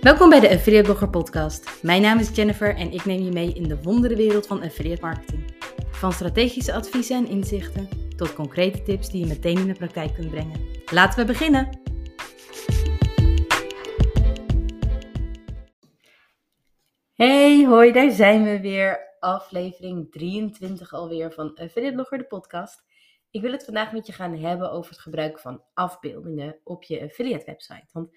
Welkom bij de Affiliate Blogger Podcast. Mijn naam is Jennifer en ik neem je mee in de wonderenwereld van affiliate marketing. Van strategische adviezen en inzichten tot concrete tips die je meteen in de praktijk kunt brengen. Laten we beginnen! Hey, hoi, daar zijn we weer. Aflevering 23 alweer van Affiliate Blogger, de podcast. Ik wil het vandaag met je gaan hebben over het gebruik van afbeeldingen op je affiliate website. Want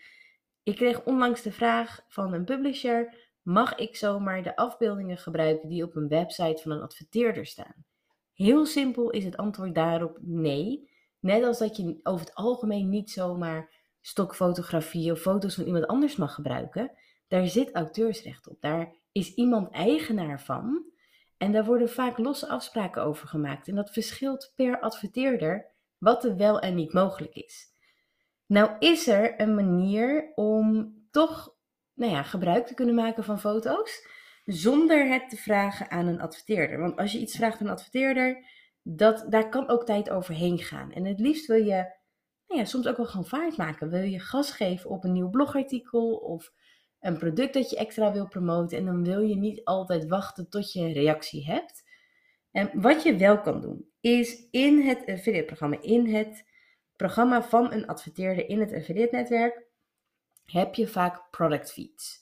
ik kreeg onlangs de vraag van een publisher: mag ik zomaar de afbeeldingen gebruiken die op een website van een adverteerder staan? Heel simpel is het antwoord daarop nee. Net als dat je over het algemeen niet zomaar stokfotografie of foto's van iemand anders mag gebruiken. Daar zit auteursrecht op. Daar is iemand eigenaar van. En daar worden vaak losse afspraken over gemaakt. En dat verschilt per adverteerder wat er wel en niet mogelijk is. Nou is er een manier om toch nou ja, gebruik te kunnen maken van foto's zonder het te vragen aan een adverteerder. Want als je iets vraagt aan een adverteerder, dat, daar kan ook tijd overheen gaan. En het liefst wil je nou ja, soms ook wel gewoon vaart maken. Wil je gas geven op een nieuw blogartikel of een product dat je extra wil promoten. En dan wil je niet altijd wachten tot je een reactie hebt. En wat je wel kan doen, is in het affiliate programma, in het programma van een adverteerder in het affiliate netwerk heb je vaak product feeds.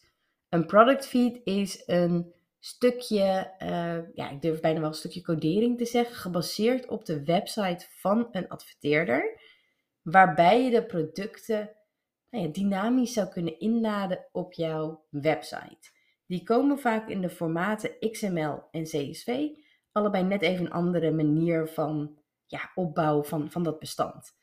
Een product feed is een stukje, uh, ja, ik durf bijna wel een stukje codering te zeggen, gebaseerd op de website van een adverteerder, waarbij je de producten nou ja, dynamisch zou kunnen inladen op jouw website. Die komen vaak in de formaten XML en CSV, allebei net even een andere manier van ja, opbouw van, van dat bestand.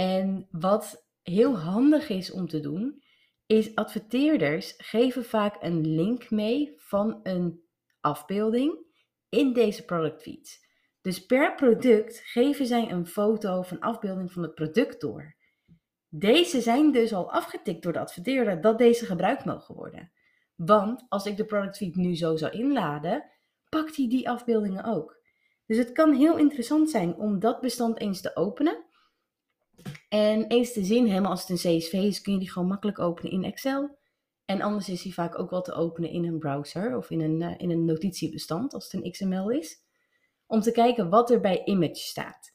En wat heel handig is om te doen, is adverteerders geven vaak een link mee van een afbeelding in deze product feeds. Dus per product geven zij een foto van afbeelding van het product door. Deze zijn dus al afgetikt door de adverteerder dat deze gebruikt mogen worden. Want als ik de product feed nu zo zou inladen, pakt hij die afbeeldingen ook. Dus het kan heel interessant zijn om dat bestand eens te openen en eens te zien, helemaal als het een CSV is, kun je die gewoon makkelijk openen in Excel. En anders is die vaak ook wel te openen in een browser of in een, uh, in een notitiebestand als het een XML is. Om te kijken wat er bij image staat.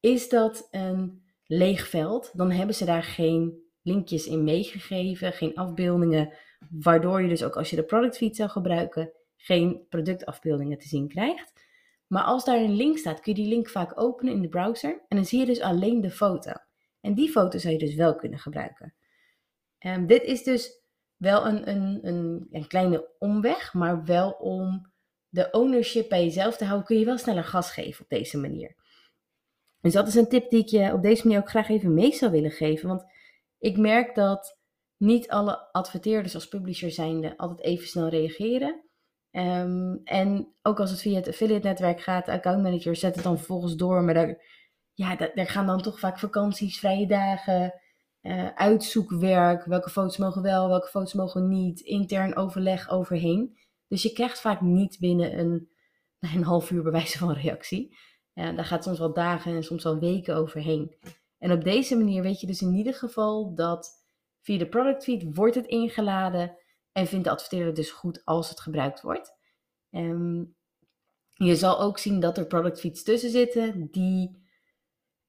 Is dat een leeg veld, dan hebben ze daar geen linkjes in meegegeven, geen afbeeldingen, waardoor je dus ook als je de product feed zou gebruiken, geen productafbeeldingen te zien krijgt. Maar als daar een link staat, kun je die link vaak openen in de browser en dan zie je dus alleen de foto. En die foto zou je dus wel kunnen gebruiken. Um, dit is dus wel een, een, een, een, kleine omweg, maar wel om de ownership bij jezelf te houden, kun je wel sneller gas geven op deze manier. Dus dat is een tip die ik je op deze manier ook graag even mee zou willen geven. Want ik merk dat niet alle adverteerders als publisher zijnde altijd even snel reageren. Ehm, en ook als het via het affiliate netwerk gaat, de account manager zet het dan vervolgens door. Maar daar, ja, gaan dan toch vaak vakanties, vrije dagen, uh, uitzoekwerk. Welke foto's mogen wel, welke foto's mogen niet. Intern overleg overheen. Dus je krijgt vaak niet binnen een, een half uur bewijzen van reactie. Ja, daar gaat soms wel dagen en soms wel weken overheen. En op deze manier weet je dus in ieder geval dat via de product feed wordt het ingeladen en vindt de adverteerder dus goed als het gebruikt wordt. Um, je zal ook zien dat er product feeds tussen zitten die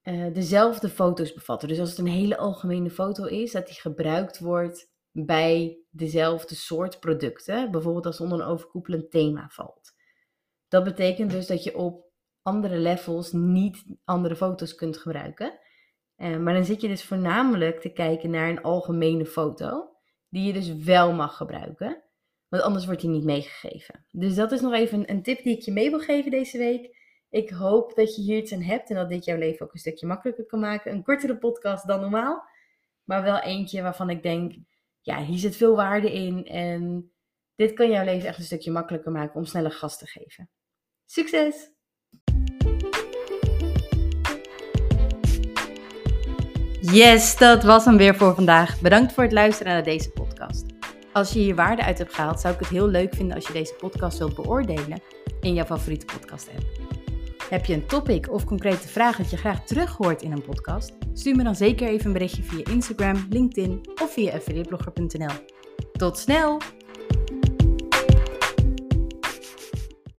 uh, dezelfde foto's bevatten. Dus als het een hele algemene foto is, dat die gebruikt wordt bij dezelfde soort producten. Bijvoorbeeld als onder een overkoepelend thema valt. Dat betekent dus dat je op andere levels niet andere foto's kunt gebruiken. Uh, maar dan zit je dus voornamelijk te kijken naar een algemene foto die je dus wel mag gebruiken. Want anders wordt die niet meegegeven. Dus dat is nog even een tip die ik je mee wil geven deze week. Ik hoop dat je hier iets aan hebt en dat dit jouw leven ook een stukje makkelijker kan maken. Een kortere podcast dan normaal, maar wel eentje waarvan ik denk, ja, hier zit veel waarde in en dit kan jouw leven echt een stukje makkelijker maken om sneller gas te geven. Succes! Yes, dat was hem weer voor vandaag. Bedankt voor het luisteren naar deze. Als je hier waarde uit hebt gehaald, zou ik het heel leuk vinden als je deze podcast wilt beoordelen in jouw favoriete podcast app. Heb je een topic of concrete vraag dat je graag terug hoort in een podcast? Stuur me dan zeker even een berichtje via Instagram, LinkedIn of via affiliateblogger.nl. Tot snel!